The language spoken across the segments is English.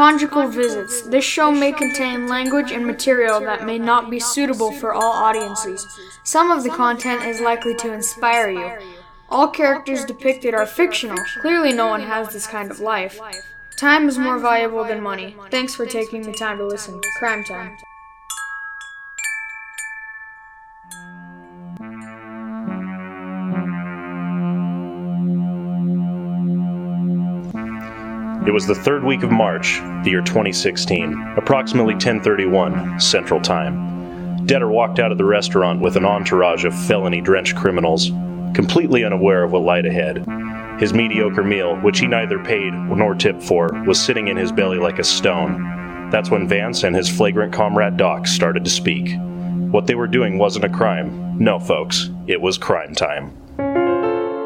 Conjugal visits. This show may contain language and material that may not be suitable for all audiences. Some of the content is likely to inspire you. All characters depicted are fictional. Clearly, no one has this kind of life. Time is more valuable than money. Thanks for taking the time to listen. Crime Time. It was the third week of March, the year 2016, approximately 1031 Central Time. Deader walked out of the restaurant with an entourage of felony-drenched criminals, completely unaware of what lied ahead. His mediocre meal, which he neither paid nor tipped for, was sitting in his belly like a stone. That's when Vance and his flagrant comrade Doc started to speak. What they were doing wasn't a crime. No, folks, it was crime time.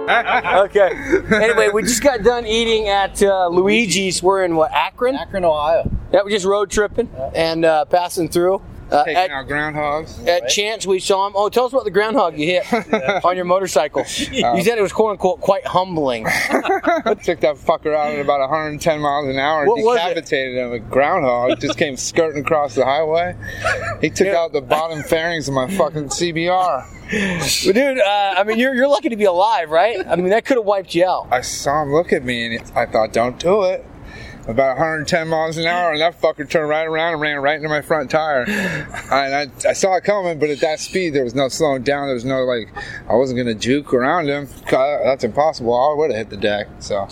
Okay. Anyway, we just got done eating at uh, Luigi's. We're in what Akron? Akron, Ohio. Yeah, we're just road tripping and uh, passing through. Uh, Taking at, out groundhogs. at Chance, we saw him. Oh, tell us about the groundhog you hit on your motorcycle. You said it was quote unquote quite humbling. I took that fucker out at about 110 miles an hour and What was decapitated him. A groundhog just came skirting across the highway. He took Yeah. out the bottom fairings of my fucking CBR. But dude, uh, I mean, you're you're lucky to be alive, right? I mean, that could have wiped you out. I saw him look at me and I thought, don't do it. About 110 miles an hour, and that fucker turned right around and ran right into my front tire. And I, I saw it coming, but at that speed, there was no slowing down. There was no like, I wasn't gonna juke around him. That's impossible. I would have hit the deck. So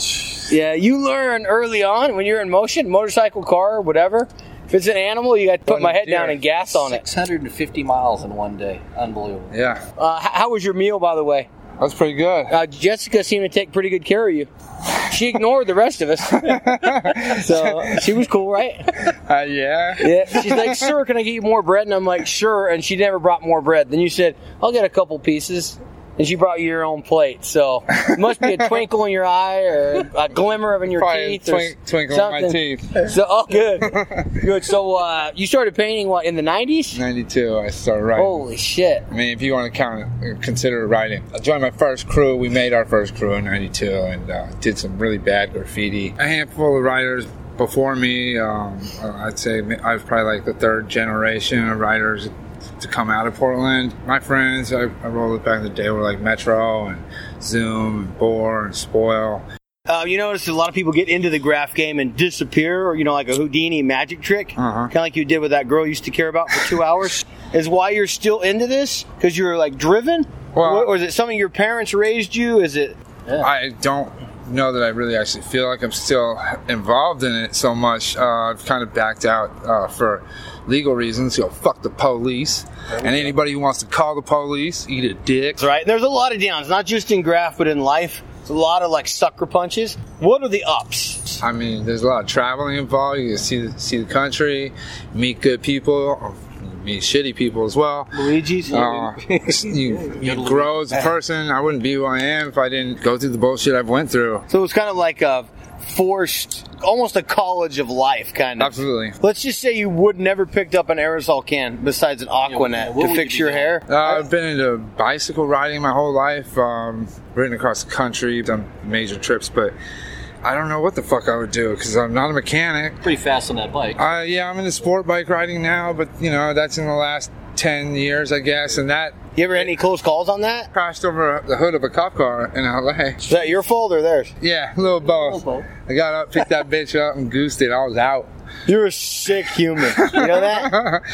Yeah, you learn early on when you're in motion, motorcycle, car, whatever. If it's an animal, you got to put my head down and gas on it. 650 miles in one day. Unbelievable. yeah, Uh, h- how was your meal, by the way? that's pretty good. Uh, Jessica seemed to take pretty good care of you. She ignored the rest of us, so she was cool, right? Uh, yeah. Yeah. She's like, "Sir, can I get you more bread?" And I'm like, "Sure." And she never brought more bread. Then you said, "I'll get a couple pieces." And she brought you your own plate, so it must be a twinkle in your eye or a glimmer of in your Probably teeth. or twink- twinkle in my teeth. So, oh, good, good. So, uh, you started painting what in the '90s? 92, I started writing. Holy shit! I mean, if you want to count it, consider it writing. I joined my first crew. We made our first crew in 92 and uh, did some really bad graffiti. A handful of writers before me, um, uh, I'd say I was probably like the third generation of writers to come out of Portland. My friends, I, I rolled it back in the day, were like Metro and Zoom and Bore and Spoil. Uh, you notice a lot of people get into the graph game and disappear, or you know, like a Houdini magic trick, Uh-huh. kind of like you did with that girl you used to care about for two hours. Is why you're still into this because you're like driven, Well- or, or is it something your parents raised you? Is it? I don't know that I really actually feel like I'm still involved in it so much. Uh, I've kind of backed out uh, for legal reasons. You know, fuck the police. And anybody who wants to call the police, eat a dick. That's right. There's a lot of downs, not just in graph, but in life. There's a lot of like sucker punches. What are the ups? I mean, there's a lot of traveling involved. You see the, see the country, meet good people, meet shitty people as well. Luigi's. Uh, you, you grow as a person. I wouldn't be who I am if I didn't go through the bullshit I've went through. so it's kind of like a forced, almost a college of life, kind of. Absolutely. Let's just say you would never picked up an aerosol can besides an Aquanet Yeah, to fix you your do? hair. Uh, I've been into bicycle riding my whole life. Um, ridden across the country, done major trips, but I don't know what the fuck I would do because I'm not a mechanic. Pretty fast on that bike. Uh, yeah, I'm into sport bike riding now, but you know that's in the last ten years, I guess, and that You ever had any close calls on that? crashed over the hood of a cop car in LA. Is that your fault or theirs? Yeah, a little both. I got up, picked that bitch up, and goosed it. I was out. You're a sick human. You know that?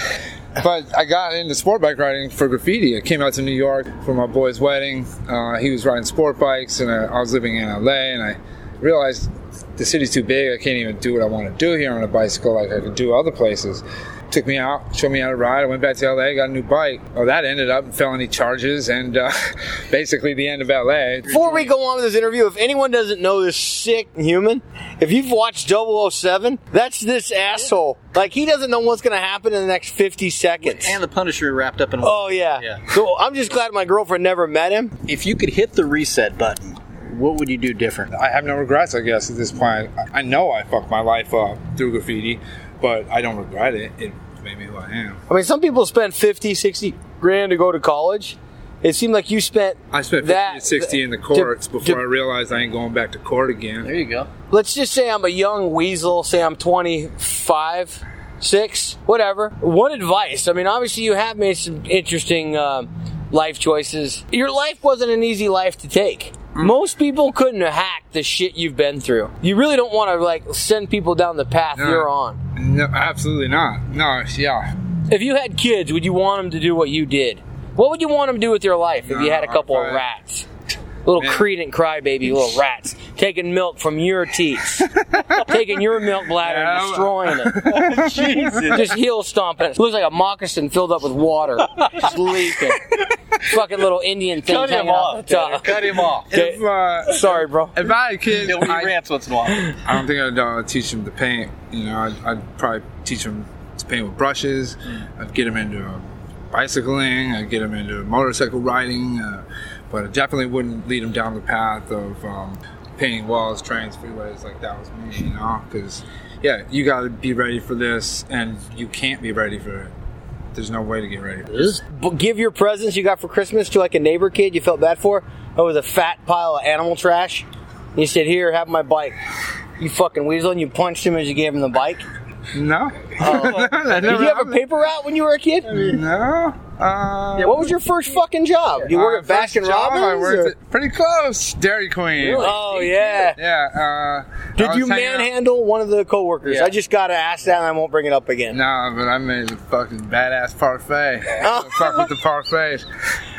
But I got into sport bike riding for graffiti. I came out to New York for my boy's wedding. Uh, he was riding sport bikes, and I, I was living in LA, and I realized the city's too big. I can't even do what I want to do here on a bicycle like I could do other places. Took me out, showed me how to ride. I went back to LA, got a new bike. Well, that ended up in felony charges and uh, basically the end of LA. Before we go on with this interview, if anyone doesn't know this sick human, if you've watched 007, that's this asshole. Like, he doesn't know what's going to happen in the next 50 seconds. And the Punisher wrapped up in. Oh, yeah. Yeah. So I'm just glad my girlfriend never met him. If you could hit the reset button, what would you do different? I have no regrets, I guess, at this point. I I know I fucked my life up through graffiti, but I don't regret it. It made me who I am. I mean, some people spend 50, 60 grand to go to college. it seemed like you spent. I spent 50 that to 60 in the courts to- before I realized I ain't going back to court again. There you go. let's just say I'm a young weasel, say I'm 25, 6, whatever. What advice? I mean, obviously, you have made some interesting um, life choices. Your life wasn't an easy life to take. Mm. Most people couldn't hacked the shit you've been through. You really don't want to like send people down the path No. you're on. No, absolutely not. No, yeah. If you had kids, would you want them to do what you did? What would you want them to do with their life if you had a couple of rats? Little Man. credent crybaby little rats taking milk from your teats, taking your milk bladder Yeah, and I'm- destroying it. Jesus. Just heel stomping. It looks like a moccasin filled up with water, just leaking. Fucking little Indian thing Cut him off off. top. Cut him off. If, uh, Sorry, bro. if I had a kid, He'll- He I, rants once in a while. I don't think I'd uh, teach him to paint. You know, I'd, I'd probably teach him to paint with brushes. I'd get him into uh, bicycling. I'd get him into motorcycle riding. Uh, but I definitely wouldn't lead him down the path of um, painting walls, trains, freeways like that was me. You know, because yeah, you got to be ready for this, and you can't be ready for it. There's no way to get ready. But give your presents you got for Christmas to like a neighbor kid you felt bad for. Oh, it was a fat pile of animal trash. You said, "Here, have my bike." You fucking weasel, and you punched him as you gave him the bike. No. Oh. That Did you have a paper route when you were a kid? No. Uh, What was your first fucking job? You work uh, at Baskin job, I Robbins? worked at- pretty close. Dairy Queen. Oh yeah. Yeah. Uh, Did you was hanging out- manhandle one of the coworkers? Yeah. I just gotta ask that, and I won't bring it up again. No, but I made a fucking badass parfait. Oh. Fuck with the parfaits.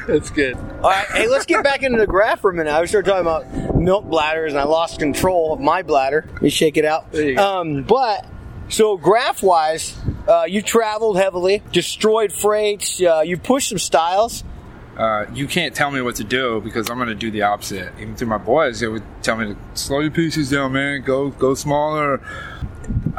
That's good. All right, hey, let's get back into the graph for a minute. I started talking about milk bladders, and I lost control of my bladder. Let me shake it out. There you go. Um, but so graph wise, uh, you traveled heavily, destroyed freights, uh, you pushed some styles. Uh, you can't tell me what to do because I'm gonna do the opposite. Even through my boys, they would tell me to slow your pieces down, man. Go, go smaller.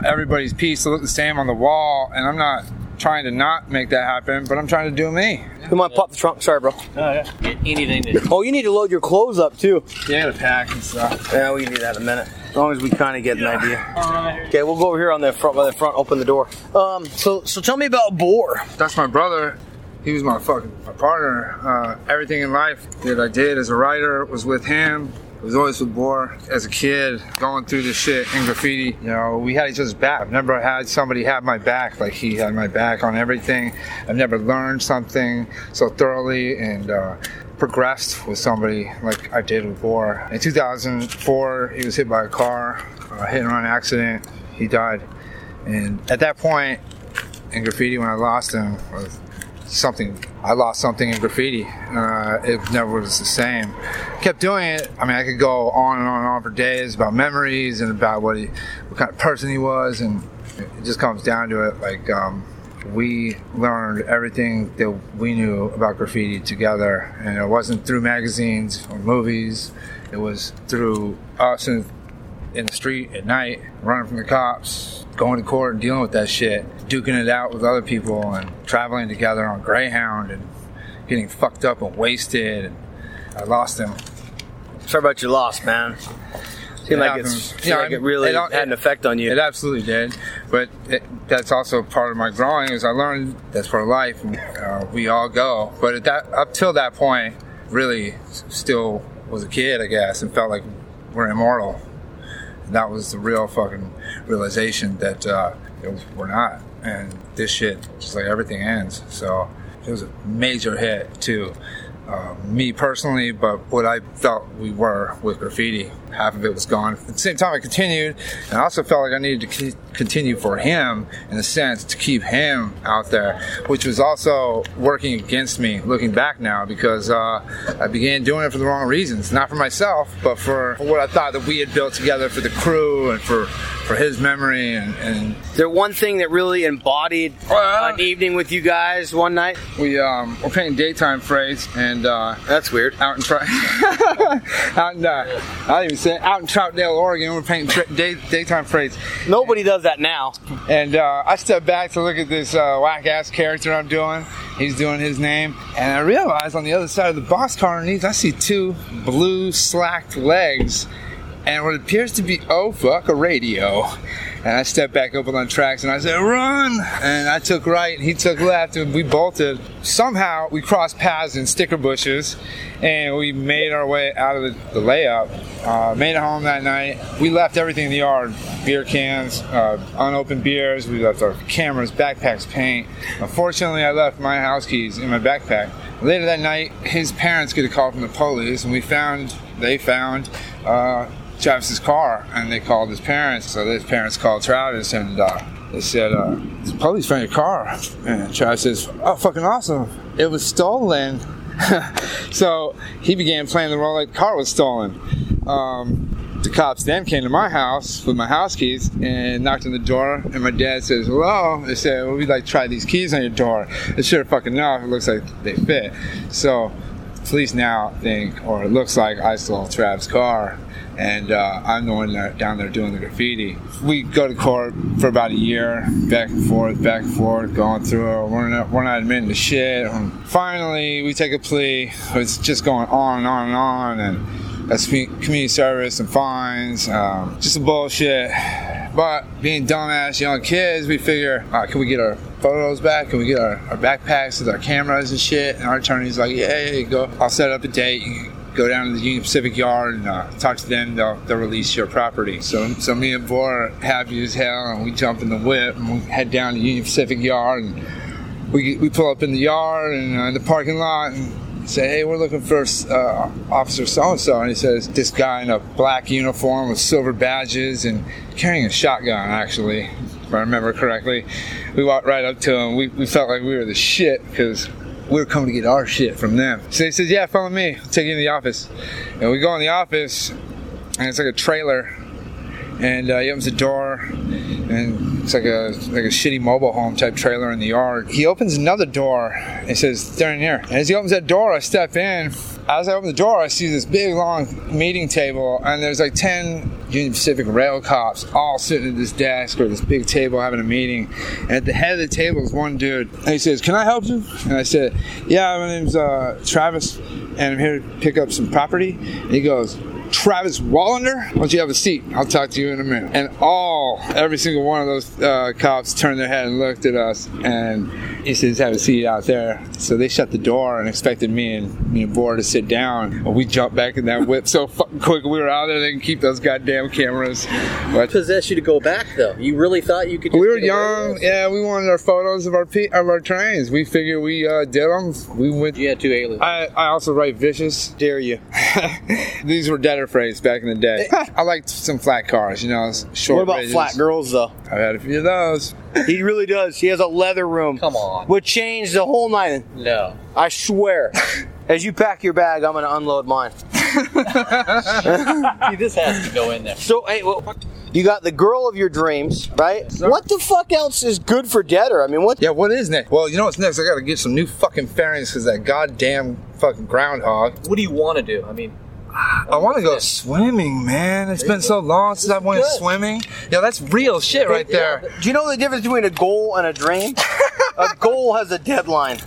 Everybody's piece to look the same on the wall, and I'm not trying to not make that happen, but I'm trying to do me. Come on, pop the trunk. Sorry, bro. Oh, yeah. Get anything to Oh, you need to load your clothes up too. Yeah, I got to pack and stuff. Yeah, we can do that in a minute. As long as we kind of get an idea. Okay, we'll go over here on the front. By the front, open the door. Um, so so tell me about Boar. That's my brother. He was my fucking my partner. Uh, everything in life that I did as a writer was with him. It was always with Boar. As a kid, going through this shit in graffiti, you know, we had each other's back. I've never had somebody have my back like he had my back on everything. I've never learned something so thoroughly and uh, progressed with somebody like I did Boar. In 2004, he was hit by a car, a hit and run accident. He died. And at that point, in graffiti when I lost him was something. I lost something in graffiti. Uh, it never was the same. Kept doing it. I mean, I could go on and on and on for days about memories and about what he, what kind of person he was, and it just comes down to it. Like um, we learned everything that we knew about graffiti together, and it wasn't through magazines or movies. It was through us and in the street at night, running from the cops, going to court and dealing with that shit, duking it out with other people, and traveling together on Greyhound and getting fucked up and wasted. And I lost him. Sorry about your loss, man. Seemed like, it's, seemed Yeah, like I- it really it had an effect on you. It absolutely did, but it, that's also part of my growing. Is I learned that's for life. And, uh, we all go, but at that up till that point, really still was a kid, I guess, and felt like we're immortal. that was the real fucking realization that uh, it was, we're not. And this shit, just like everything ends. So it was a major hit to uh, me personally, but what I felt we were with graffiti. Half of it was gone. At the same time, I continued, and I also felt like I needed to c- continue for him in a sense to keep him out there, which was also working against me looking back now because uh, I began doing it for the wrong reasons, not for myself, but for what I thought that we had built together for the crew and for for his memory and, and there one thing that really embodied Well, an evening with you guys one night? we um, were painting daytime freights and uh, That's weird. out in front out in uh, I don't even say it, out in Troutdale, Oregon. We're painting tra- day- daytime freights, Nobody does that now. and uh, I stepped back to look at this uh, whack ass character I'm doing. He's doing his name, and I realized on the other side of the box car underneath, I see two blue slacked legs. and what appears to be oh fuck a radio. And I stepped back up on the tracks and I said, run! And I took right and he took left and we bolted. Somehow we crossed paths in sticker bushes and we made our way out of the, the layup. Uh, made it home that night. We left everything in the yard beer cans, uh, unopened beers. We left our cameras, backpacks, paint. Unfortunately, I left my house keys in my backpack. Later that night, his parents get a call from the police and we found, they found, uh, Travis's car, and they called his parents. So his parents called Travis, and uh, they said, uh, "The police found your car." And Travis says, "Oh, fucking awesome! It was stolen." so he began playing the role like the car was stolen. Um, the cops then came to my house with my house keys and knocked on the door. And my dad says, "Hello." They said, "Well, we'd like to try these keys on your door. It's sure fucking enough. It looks like they fit." So police now think, or it looks like I stole Trav's car, and uh, I'm the one that, down there doing the graffiti. We go to court for about a year, back and forth, back and forth, going through it. We're not, we're not admitting to shit. And finally, we take a plea. It's just going on and on and on, and that's community service and fines, um, just some bullshit. But being dumbass young kids, we figure, uh, can we get our photos back? Can we get our, our backpacks with our cameras and shit? And our attorney's like, yeah, go. I'll set up a date. Go down to the Union Pacific yard and uh, talk to them. They'll, they'll release your property. So, so me and are happy as hell, and we jump in the whip and we head down to Union Pacific yard and we, we pull up in the yard and uh, in the parking lot and say, hey, we're looking for uh, Officer so and so. And he says, this guy in a black uniform with silver badges and carrying a shotgun, actually, if I remember correctly. We walked right up to him. We, we felt like we were the shit because we were coming to get our shit from them. So he says, yeah, follow me. I'll take you in the office. And we go in the office, and it's like a trailer. And uh, he opens the door, and it's like a like a shitty mobile home type trailer in the yard. He opens another door and says, "They're in here." And as he opens that door, I step in. As I open the door, I see this big long meeting table, and there's like ten Union Pacific rail cops all sitting at this desk or this big table having a meeting. And at the head of the table is one dude, and he says, "Can I help you?" And I said, "Yeah, my name's uh, Travis, and I'm here to pick up some property." And he goes. Travis Wallander, why don't you have a seat? I'll talk to you in a minute. And all, every single one of those uh, cops turned their head and looked at us, and he says, "Have a seat out there." So they shut the door and expected me and me and Boar to sit down. Well, we jumped back in that whip so fucking quick. We were out there. They can keep those goddamn cameras. But possessed you to go back though? You really thought you could? we were young. Yeah, we wanted our photos of our pe- of our trains. We figured we uh, did them. We went. You had two aliens. I, I also write vicious. Dare you? These were deader phrase back in the day. I liked some flat cars, you know, short. What about radius. flat girls though? I've had a few of those. He really does. He has a leather room. Come on. Would change the whole night. No. I swear. As you pack your bag, I'm gonna unload mine. See, this has to go in there. So, hey, well, you got the girl of your dreams, right? What the fuck else is good for Deader? I mean, what? Yeah, what is next? Well, you know what's next? I gotta get some new fucking fairings because that goddamn fucking groundhog. What do you want to do? I mean, I want to go swimming, man. It's been so long since I went good. swimming. Yeah, that's real shit right there. Do you know the difference between a goal and a dream? a goal has a deadline.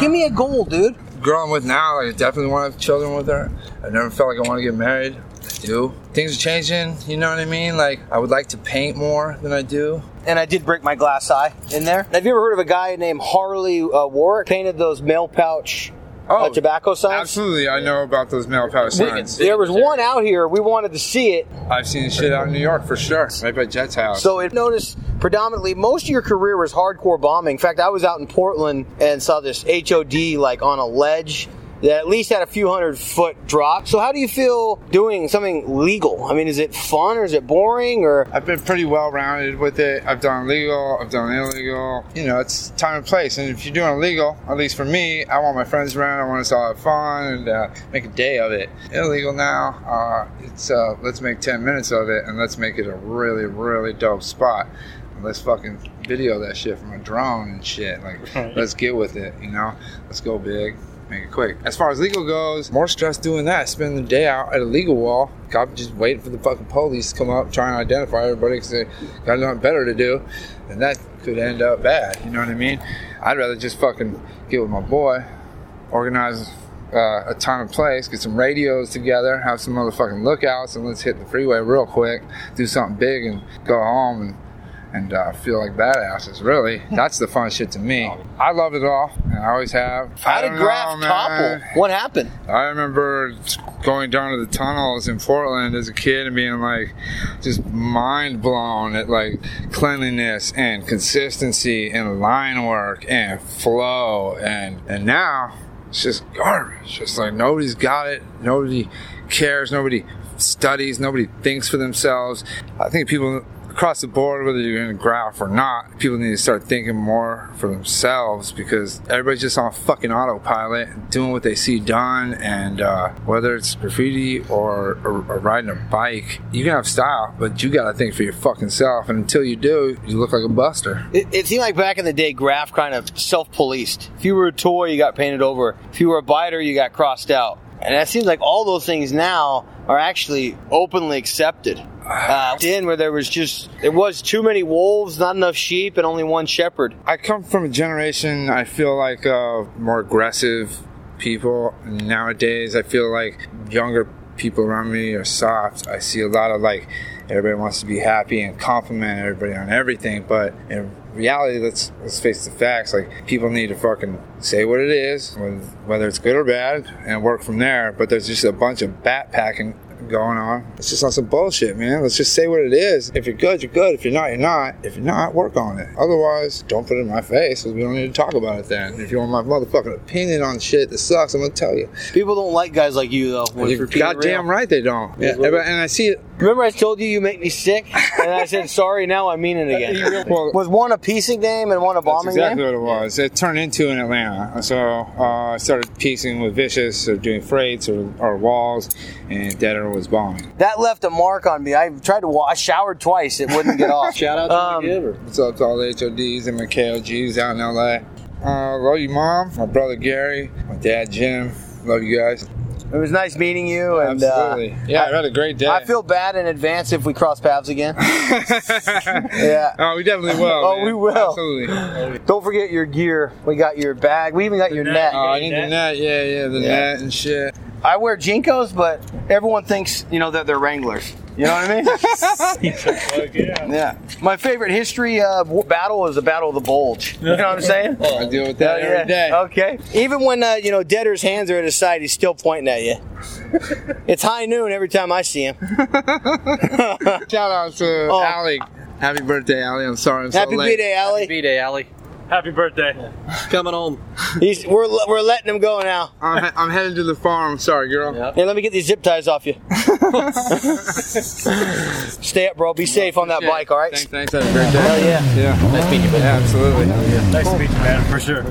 Give me a goal, dude. Girl I'm with now, like, I definitely want to have children with her. I never felt like I want to get married. I do. Things are changing, you know what I mean? Like, I would like to paint more than I do. And I did break my glass eye in there. Have you ever heard of a guy named Harley uh, Warrick? Painted those mail pouch uh, tobacco signs. Oh, Absolutely, I know about those mail pouch signs. There was one out here. We wanted to see it. I've seen shit out in New York for sure, right by Jet's house. So it noticed predominantly most of your career was hardcore bombing. In fact, I was out in Portland and saw this HOD like on a ledge that at least had a few hundred foot drop. So how do you feel doing something legal? I mean, is it fun or is it boring or? I've been pretty well rounded with it. I've done legal, I've done illegal. You know, it's time and place. And if you're doing illegal, at least for me, I want my friends around. I want us all to have fun and uh, make a day of it. Illegal now, uh, it's uh, let's make 10 minutes of it and let's make it a really, really dope spot. Let's fucking video that shit from a drone and shit. Like, let's get with it, you know? Let's go big make it quick. As far as legal goes, more stress doing that. Spending the day out at a legal wall. Cop just waiting for the fucking police to come up, trying to identify everybody because they got nothing better to do. And that could end up bad. You know what I mean? I'd rather just fucking get with my boy, organize uh, a time and place, get some radios together, have some motherfucking lookouts, and let's hit the freeway real quick, do something big, and go home and and uh, feel like badasses. Really, that's the fun shit to me. I love it all, and I always have. How I did Graf topple? What happened? I remember going down to the tunnels in Portland as a kid and being like just mind blown at like cleanliness and consistency and line work and flow and and now it's just garbage. Just like nobody's got it, nobody cares, nobody studies, nobody thinks for themselves. I think people across the board, whether you're in graph or not, people need to start thinking more for themselves because everybody's just on fucking autopilot, doing what they see done, and uh, whether it's graffiti or, or, or riding a bike, you can have style, but you gotta think for your fucking self. And until you do, you look like a buster. It, it seemed like back in the day, Graf kind of self-policed. If you were a toy, you got painted over. If you were a biter, you got crossed out. And it seems like all those things now are actually openly accepted. Uh, in where there was just there was too many wolves, not enough sheep, and only one shepherd. I come from a generation, I feel like, uh, more aggressive people. Nowadays, I feel like younger people around me are soft. I see a lot of like, everybody wants to be happy and compliment everybody on everything, but in reality, let's let's face the facts. Like, people need to fucking say what it is, whether it's good or bad, and work from there. But there's just a bunch of backpacking going on. It's just on some bullshit, man. Let's just say what it is. If you're good, you're good. If you're not, you're not. If you're not, work on it. Otherwise, don't put it in my face because we don't need to talk about it then. If you want my motherfucking opinion on shit that sucks, I'm gonna tell you. People don't like guys like you though. You're goddamn real. right they don't. Yeah, and I see it. Remember I told you you make me sick, and I said sorry. Now I mean it again. Well, Was one a piecing game and one a bombing exactly game? what it was. It turned into in Atlanta. So uh, I started piecing with Vicious or doing freights or, or walls, and Deader was bombing. That left a mark on me. I tried to. Wa- I showered twice. It wouldn't get off. Shout out to Um, the giver. What's up to all the HODs and my KOGs out in LA? Uh, love you, mom. My brother Gary, my dad Jim. Love you guys. It was nice meeting you, and uh, Absolutely. yeah, I had a great day. I feel bad in advance if we cross paths again. yeah. oh, we definitely will. Oh, man. we will. Absolutely. Don't forget your gear. We got your bag. We even got your net. Oh, I need the net. Yeah, yeah, the Yeah. net and shit. I wear JNCOs, but everyone thinks you know that they're Wranglers. You know what I mean? yeah. My favorite history uh, battle is the Battle of the Bulge. You know what I'm saying? I deal with that Yeah, every day. Okay. Even when uh, you know Deader's hands are at his side, he's still pointing at you. it's high noon every time I see him. Shout out to Oh. Allie. Happy birthday, Allie. I'm sorry I'm Happy so late. B-Day, Allie. B-Day, Allie. Happy birthday. Coming home. He's, we're, we're letting him go now. I'm, he- I'm headed to the farm. Sorry, girl. Yep. Hey, let me get these zip ties off you. Stay up, bro. Be safe on that bike, all right? Thanks, thanks. Have a great day. Hell yeah. Yeah. Nice meeting you, buddy. Yeah, absolutely. Nice to meet you, man, for sure.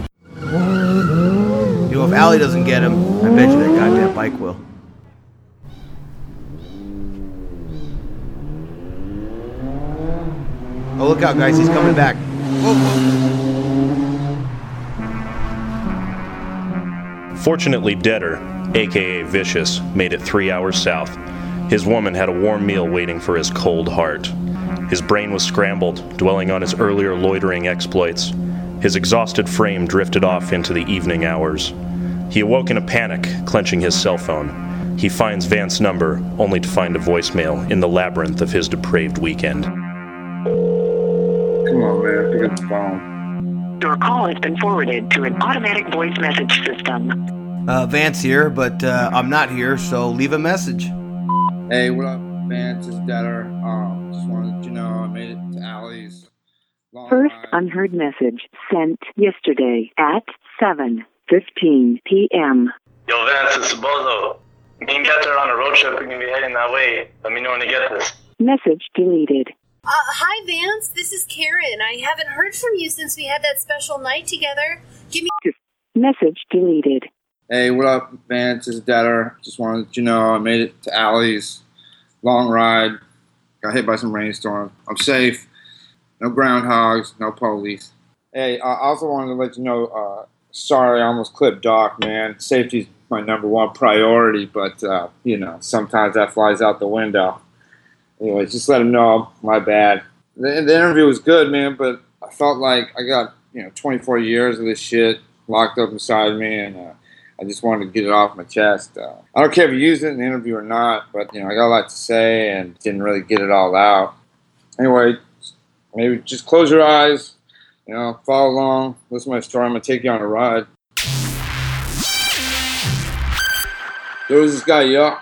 You know, if Allie doesn't get him, I bet you that goddamn bike will. Oh, look out, guys. He's coming back. Fortunately, Deader, aka Vicious, made it three hours south. His woman had a warm meal waiting for his cold heart. His brain was scrambled, dwelling on his earlier loitering exploits. His exhausted frame drifted off into the evening hours. He awoke in a panic, clenching his cell phone. He finds Vance's number, only to find a voicemail in the labyrinth of his depraved weekend. Come on, man. Pick up the phone. Your call has been forwarded to an automatic voice message system. Uh, Vance here, but uh, I'm not here, so leave a message. Hey, what up, Vance? It's Deader. Um, just wanted to let you know I made it to Allie's. Long First ride. unheard message sent yesterday at 7:15 p.m. Yo, Vance, it's Bozo. Me and Getter are on a road trip. We're gonna be heading that way. Let me know when you get this. Message deleted. Uh, hi, Vance. This is Karen. I haven't heard from you since we had that special night together. Give me. Message deleted. Hey, what up, Vance? It's Deader. Just wanted to let you know I made it to Allie's. Long ride. Got hit by some rainstorm. I'm safe. No groundhogs. No police. Hey, I also wanted to let you know. Uh, sorry, I almost clipped Doc, man. Safety's my number one priority, but uh, you know sometimes that flies out the window. Anyway, just let him know my bad. The, the interview was good, man, but I felt like I got you know 24 years of this shit locked up inside me, and uh, I just wanted to get it off my chest. Uh, I don't care if you use it in the interview or not, but you know I got a lot to say and didn't really get it all out. Anyway, maybe just close your eyes, you know, follow along, listen to my story. I'm gonna take you on a ride. There was this guy Yuck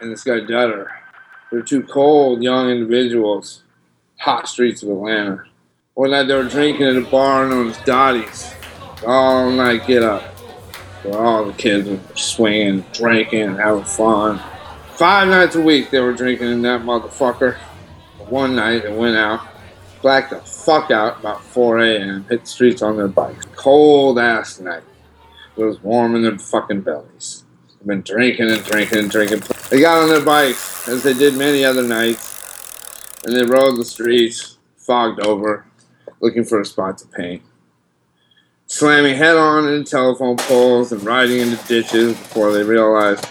and this guy Deader. They're two cold young individuals, hot streets of Atlanta. One night they were drinking at a bar known as Dottie's. All night get up. Where all the kids were swinging, drinking, having fun. Five nights a week they were drinking in that motherfucker. One night they went out, blacked the fuck out about 4 a.m., hit the streets on their bikes. Cold ass night. It was warm in their fucking bellies. They've been drinking and drinking and drinking. They got on their bikes, as they did many other nights, and they rode the streets, fogged over, looking for a spot to paint. Slamming head on into telephone poles and riding into ditches before they realized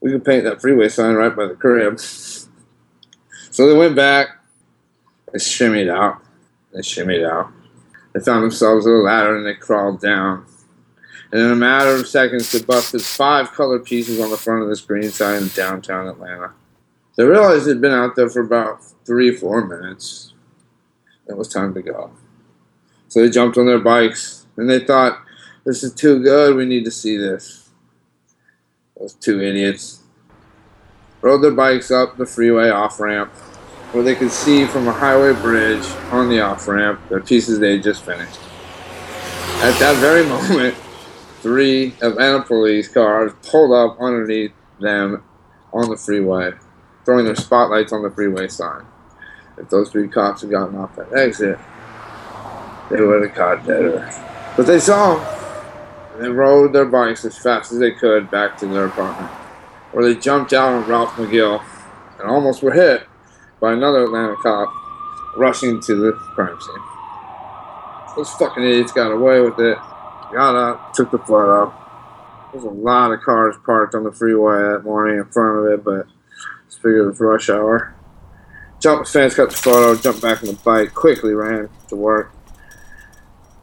we could paint that freeway sign right by the crib. So they went back, they shimmied out, they shimmied out. They found themselves a ladder and they crawled down. And in a matter of seconds, they busted five colored pieces on the front of this green sign in downtown Atlanta. They realized they'd been out there for about three, four minutes. It was time to go. So they jumped on their bikes and they thought, this is too good, we need to see this. Those two idiots rode their bikes up the freeway off ramp where they could see from a highway bridge on the off ramp the pieces they had just finished. At that very moment, three Atlanta police cars pulled up underneath them on the freeway, throwing their spotlights on the freeway sign. If those three cops had gotten off that exit, they would have caught Deader. But they saw him, and they rode their bikes as fast as they could back to their apartment, where they jumped out on Ralph McGill and almost were hit by another Atlanta cop rushing to the crime scene. Those fucking idiots got away with it, got up, took the photo. There's a lot of cars parked on the freeway that morning in front of it, but just figured it was rush hour. Jumped the fence, got the photo, jumped back on the bike, quickly ran to work.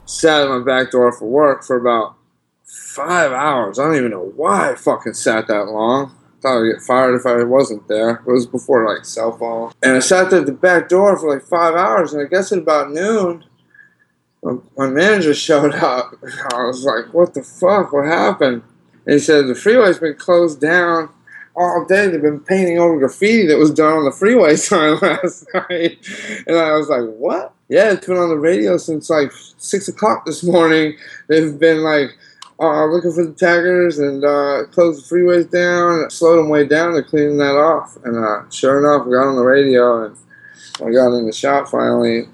Sat at my back door for work for about five hours. I don't even know why I fucking sat that long. Thought I'd get fired if I wasn't there. It was before like cell phone. And I sat there at the back door for like five hours, and I guess at about noon, my, manager showed up. I was like, "What the fuck? What happened?" And he said the freeway's been closed down all day. They've been painting over graffiti that was done on the freeway sign last night. And I was like, "What?" Yeah, it's been on the radio since like six o'clock this morning. They've been like uh, looking for the taggers and uh, closed the freeways down, slowed them way down. They're cleaning that off. And uh, sure enough, I got on the radio and I got in the shop finally.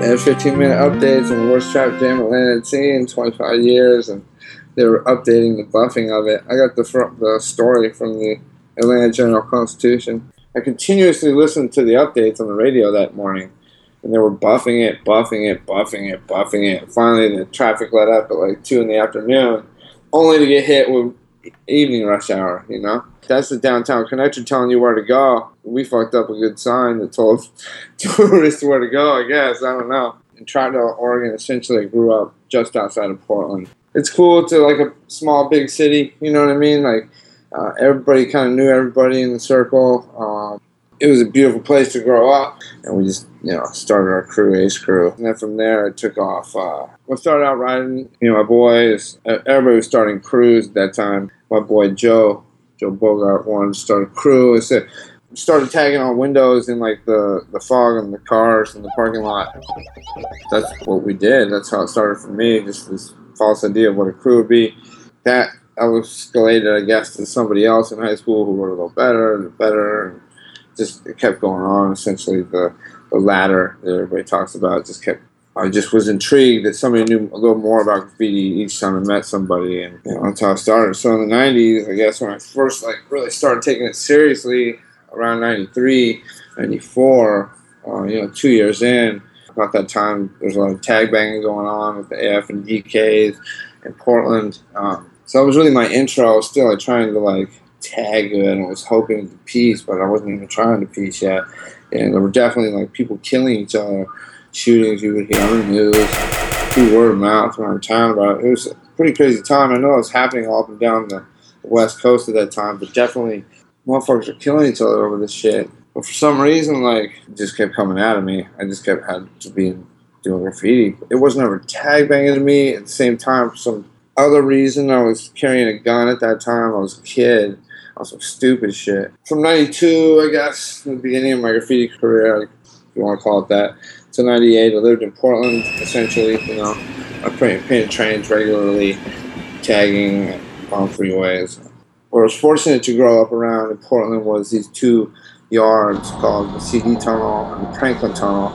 Had 15 minute updates the worst traffic jam Atlanta seen in 25 years, and they were updating the buffing of it. I got the the story from the Atlanta Journal Constitution. I continuously listened to the updates on the radio that morning, and they were buffing it, buffing it, buffing it, buffing it. Finally, the traffic let up at like two in the afternoon, only to get hit with evening rush hour. You know, that's the downtown connector telling you where to go. We fucked up a good sign that told tourists where to go. I guess I don't know. In Troutdale, Oregon, essentially, grew up just outside of Portland. It's cool to like a small, big city. You know what I mean? Like uh, everybody kind of knew everybody in the circle. Um, it was a beautiful place to grow up, and we just you know started our crew, Ace Crew, and then from there it took off. Uh, I started out riding. You know, my boys, everybody was starting crews at that time. My boy Joe, Joe Bogart, wanted to start a crew. I said started tagging on windows in like the, the fog and the cars in the parking lot. That's what we did. That's how it started for me. Just this false idea of what a crew would be. That I was escalated, I guess, to somebody else in high school who wrote a little better and better, and just it kept going on. Essentially, the the ladder that everybody talks about just kept. I just was intrigued that somebody knew a little more about graffiti each time I met somebody, and you know, that's how I started. So in the '90s, I guess when I first like really started taking it seriously, around 93, 94, uh, you know, two years in, about that time, there's a lot of tag banging going on with the AF and DKs in Portland. Um, so that was really my intro. I was still like trying to like tag good and I was hoping to peace, but I wasn't even trying to peace yet. And there were definitely like people killing each other, shootings you would hear on the news, through word of mouth around town about it. It was a pretty crazy time. I know it was happening all up and down the West Coast at that time, but definitely motherfuckers are killing each other over this shit. But for some reason, like, it just kept coming out of me. I just kept had to be doing graffiti. It wasn't ever tag banging to me. At the same time, for some other reason, I was carrying a gun at that time. I was a kid. On some stupid shit. From 92, I guess, the beginning of my graffiti career, if you want to call it that, to 98, I lived in Portland, essentially, you know. I painted, trains regularly, tagging on freeways. Where I was fortunate to grow up around in Portland was these two yards called the CD Tunnel and the Franklin Tunnel.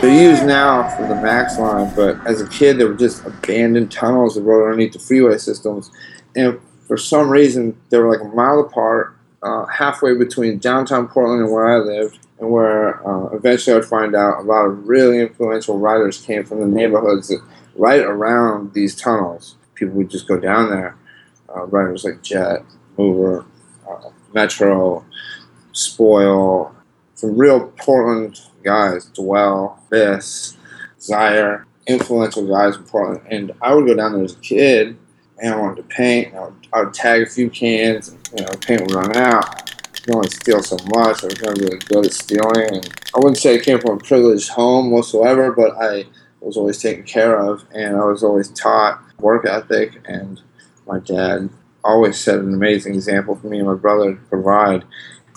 They're used now for the Max line, but as a kid, they were just abandoned tunnels that rode underneath the freeway systems. And for some reason, they were like a mile apart, uh, halfway between downtown Portland and where I lived, and where uh, eventually I would find out a lot of really influential writers came from the neighborhoods right around these tunnels. People would just go down there. Uh, writers like Jet, Mover, uh, Metro, Spoil, some real Portland guys, Dwell, Biss, Zaire, influential guys in Portland. And I would go down there as a kid and I wanted to paint. I would, I would tag a few cans, and, you know, paint would run out. Can only steal so much. I was never really good at stealing. And I wouldn't say I came from a privileged home whatsoever, but I was always taken care of and I was always taught work ethic. And my dad always set an amazing example for me and my brother to provide.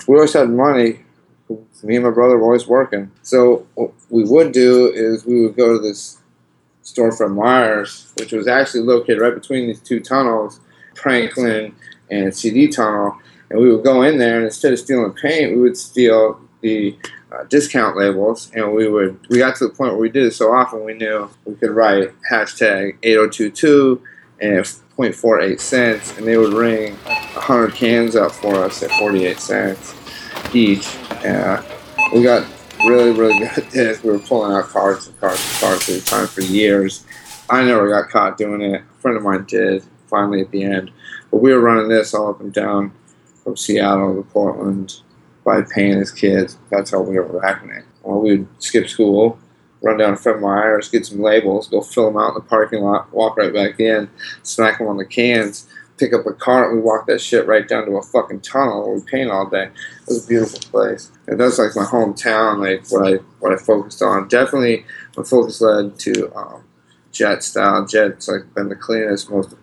We always had money. Me and my brother were always working. So what we would do is we would go to this store Fred Meyers, which was actually located right between these two tunnels, Franklin and CD Tunnel. And we would go in there, and instead of stealing paint, we would steal the uh, discount labels. And we would we got to the point where we did it so often, we knew we could write hashtag 8022 and 0.48 cents, and they would ring 100 cans up for us at 48 cents each. And we got really, really good at this. We were pulling out cards and cards and cards at a time for years. I never got caught doing it. A friend of mine did, finally at the end. But we were running this all up and down from Seattle to Portland by paying his kids. That's how we were racking it. Well, we would skip school, run down to Fred Meyer's, get some labels, go fill them out in the parking lot, walk right back in, smack them on the cans, pick up a cart, and we walk that shit right down to a fucking tunnel where we paint all day. It was a beautiful place. And that's like my hometown, like what I what I focused on. Definitely, my focus led to um, Jet style. Jet's like been the cleanest, most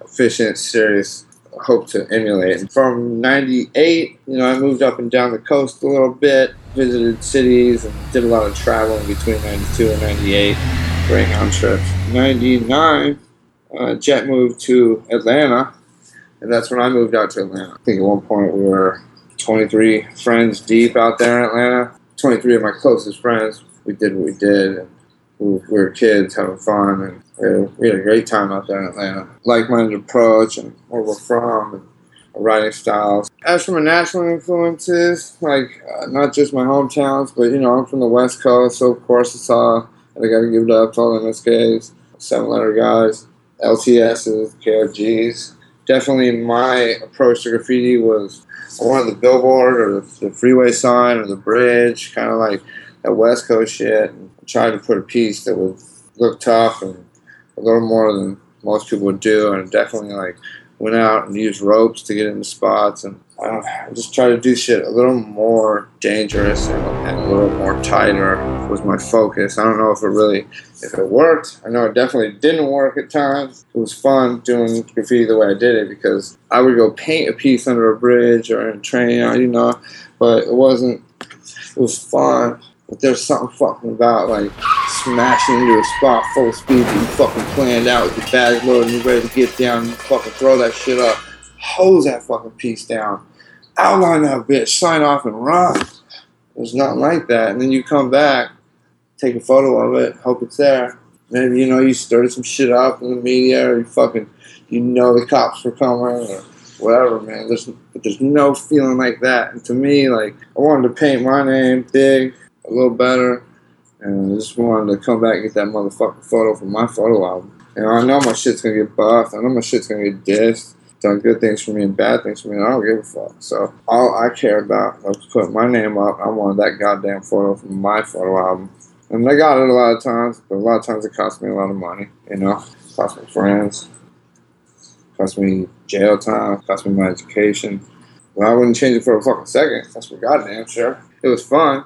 efficient, serious. Hope to emulate. From '98, you know, I moved up and down the coast a little bit, visited cities, and did a lot of traveling between '92 and '98, Greyhound trips. '99, uh, Jet moved to Atlanta, and that's when I moved out to Atlanta. I think at one point we were 23 friends deep out there in Atlanta. 23 of my closest friends. We did what we did. We were kids having fun, and had, we had a great time out there in Atlanta. Like-minded approach and where we're from, and writing styles. As for my national influences, like uh, not just my hometowns, but you know I'm from the West Coast, so of course it's all. And I got to give it up to all the MSKs, seven letter guys, LTSs, KFGs. Definitely my approach to graffiti was I wanted the billboard or the, the freeway sign or the bridge, kind of like that West Coast shit. And I tried to put a piece that would look tough and a little more than most people would do, and definitely like went out and used ropes to get into spots and uh, just try to do shit a little more dangerous and, and, a little more tighter was my focus. I don't know if it really if it worked. I know it definitely didn't work at times. It was fun doing graffiti the way I did it because I would go paint a piece under a bridge or in a train, you know, but it wasn't. It was fun. But there's something fucking about like smashing into a spot full speed that you fucking planned out with your bags loaded and you're ready to get down and fucking throw that shit up. Hose that fucking piece down. Outline that bitch, sign off and run. There's nothing like that. And then you come back, take a photo of it, hope it's there. Maybe you know you stirred some shit up in the media or you fucking you know the cops were coming or whatever, man. There's but there's no feeling like that. And to me, like I wanted to paint my name big, a little better, and I just wanted to come back and get that motherfucking photo from my photo album. And I know my shit's gonna get buffed. I know my shit's gonna get dissed. Done good things for me and bad things for me. And I don't give a fuck. So all I care about was putting my name up. I wanted that goddamn photo from my photo album. And I got it a lot of times, but a lot of times it cost me a lot of money, you know? cost me friends, cost me jail time, cost me my education. Well, I wouldn't change it for a fucking second. That's for goddamn sure. It was fun.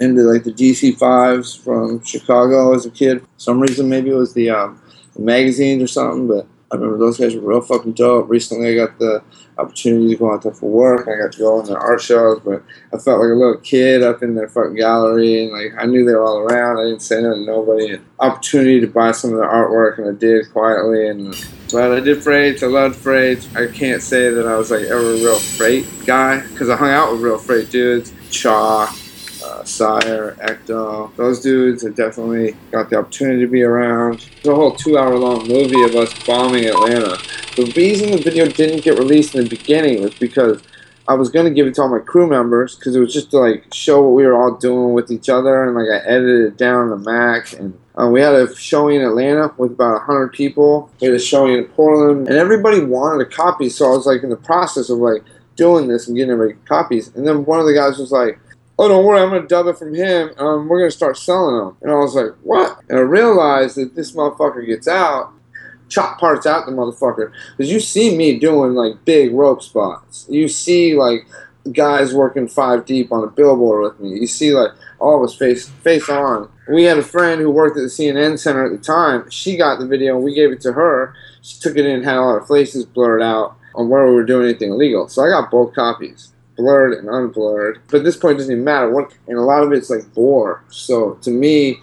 Into like the DC5s from Chicago as a kid. For some reason, maybe it was the, um, the magazines or something, but I remember those guys were real fucking dope. Recently, I got the opportunity to go out there for work. I got to go on their art shows, but I felt like a little kid up in their fucking gallery, and like I knew they were all around. I didn't say nothing to nobody. And opportunity to buy some of their artwork, and I did quietly. And but I did freights. I loved freights. I can't say that I was like ever a real freight guy because I hung out with real freight dudes. Chalk, uh, Sire, Ecto. Those dudes I definitely got the opportunity to be around. It's a whole two hour long movie of us bombing Atlanta. The reason the video didn't get released in the beginning was because I was going to give it to all my crew members because it was just to like show what we were all doing with each other and like I edited it down on the Mac and uh, we had a showing in Atlanta with about 100 people. We had a showing in Portland and everybody wanted a copy so I was like in the process of like doing this and getting everybody copies and then one of the guys was like oh, don't worry, I'm going to dub it from him. Um, we're going to start selling them. And I was like, what? And I realized that this motherfucker gets out, chop parts out the motherfucker. Because you see me doing like big rope spots. You see like guys working five deep on a billboard with me. You see like all of us face face on. We had a friend who worked at the CNN Center at the time. She got the video and we gave it to her. She took it in, had all our faces blurred out on where we were doing anything illegal. So I got both copies blurred and unblurred. But at this point, it doesn't even matter. What, and a lot of it's like bore. So to me,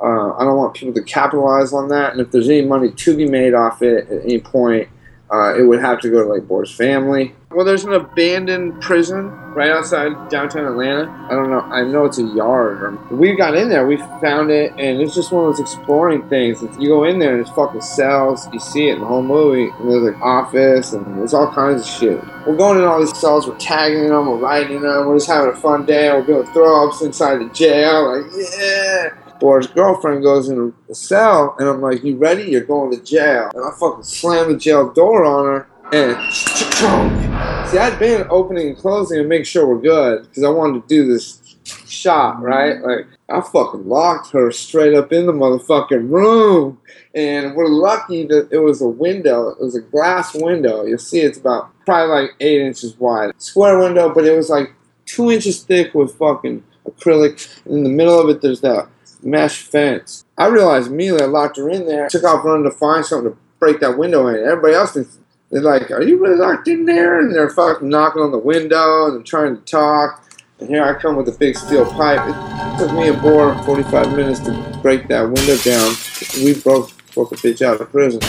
uh, I don't want people to capitalize on that. And if there's any money to be made off it at any point, uh, it would have to go to like Boar's family. Well, there's an abandoned prison right outside downtown Atlanta. I don't know. I know it's a yard. We got in there. We found it, and it's just one of those exploring things. You go in there, and it's fucking cells. You see it in the whole movie. And there's an office, and there's all kinds of shit. We're going in all these cells. We're tagging them. We're writing them. We're just having a fun day. We're doing throw ups inside the jail. Like yeah. Or his girlfriend goes in the cell, and I'm like, "You ready? You're going to jail." And I fucking slam the jail door on her, and see, I'd been opening and closing to make sure we're good because I wanted to do this shot, right? Like, I fucking locked her straight up in the motherfucking room, and we're lucky that it was a window. It was a glass window. You'll see it's about probably like eight inches wide, square window, but it was like two inches thick with fucking acrylic. In the middle of it, there's that mesh fence. I realized immediately I locked her in there, took off running to find something to break that window in. Everybody else is they're like, Are you really locked in there? And they're fucking knocking on the window and trying to talk. And here I come with a big steel pipe. It took me a bore 45 minutes to break that window down. We broke, broke a bitch out of prison.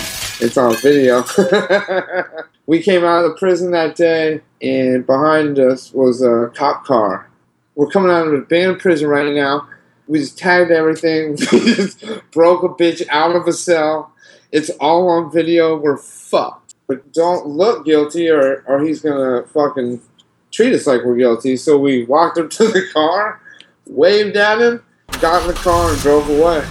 It's on video. we came out of the prison that day, and behind us was a cop car. We're coming out of an abandoned prison right now. We just tagged everything. We just broke a bitch out of a cell. It's all on video. We're fucked. But don't look guilty or, or he's gonna fucking treat us like we're guilty. So we walked up to the car, waved at him, got in the car and drove away.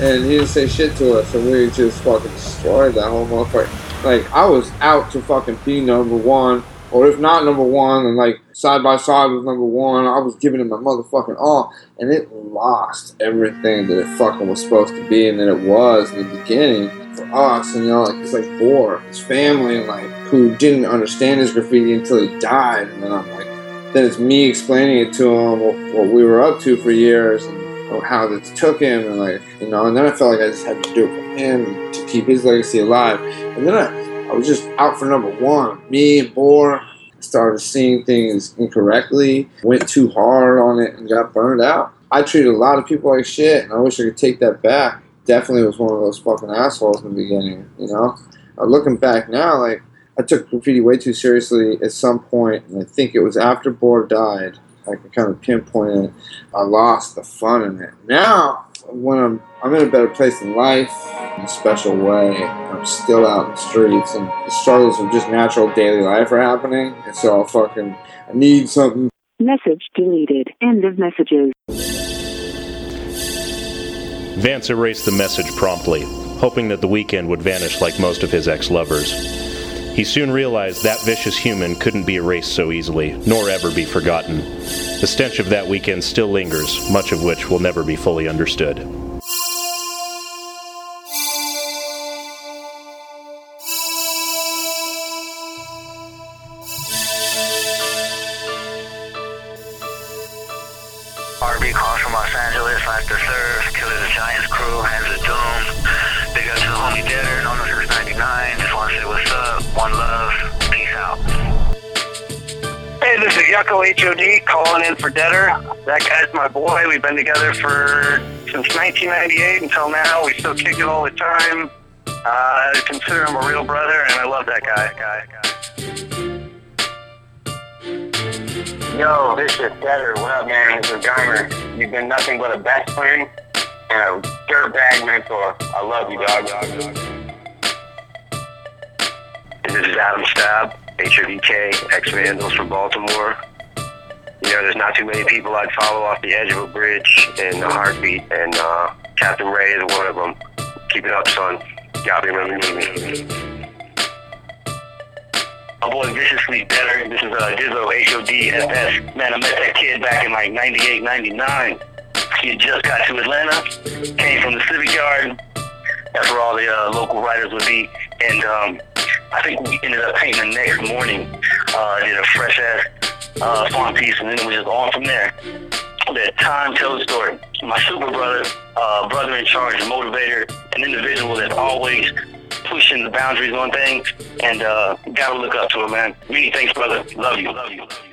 And he didn't say shit to us and we just fucking destroyed that whole motherfucker. Like I was out to fucking be number one. Or if not number one, and like side by side with number one, I was giving it my motherfucking all, and it lost everything that it fucking was supposed to be, and that it was in the beginning for us. And you know, like it's like Boar, his family, and like who didn't understand his graffiti until he died, and then I'm like, then it's me explaining it to him what, what we were up to for years, and how this took him, and like you know, and then I felt like I just had to do it for him to keep his legacy alive, and then I. I was just out for number one. Me and Boar started seeing things incorrectly, went too hard on it, and got burned out. I treated a lot of people like shit, and I wish I could take that back. Definitely was one of those fucking assholes in the beginning, you know? Uh, looking back now, like, I took graffiti way too seriously at some point, and I think it was after Boar died. I can kind of pinpoint it. I lost the fun in it. Now, when I'm I'm in a better place in life in a special way. I'm still out in the streets, and the struggles of just natural daily life are happening. And so I'll fucking I need something. Message deleted. End of messages. Vance erased the message promptly, hoping that the weekend would vanish like most of his ex lovers. He soon realized that vicious human couldn't be erased so easily, nor ever be forgotten. The stench of that weekend still lingers, much of which will never be fully understood. Yucko HOD calling in for Deader. That guy's my boy. We've been together for since 1998 until now. We still kick it all the time. Uh, I consider him a real brother, and I love that guy. Yo, this is Deader. What up, man? This is Geimer. You've been nothing but a best friend and a dirtbag mentor. I love you, dog. And this is Adam Stab, HODK, ex-Vandals from Baltimore. You know, there's not too many people I'd follow off the edge of a bridge in a heartbeat, and uh, Captain Ray is one of them. Keep it up, son. Me, remember me. My boy Viciously Better. This is uh, Dizzo, H-O-D-F-S. Man, I met that kid back in like 98, 99. He had just got to Atlanta, came from the Civic Yard. That's where all the uh, local writers would be. And um, I think we ended up painting the next morning. Uh, did a fresh ass uh, font piece, and then we was on from there. That time tells the story. My super brother, uh, brother in charge, motivator, an individual that's always pushing the boundaries on things, and uh, gotta look up to him, man. Many thanks, brother. Love you. Love you. Love you.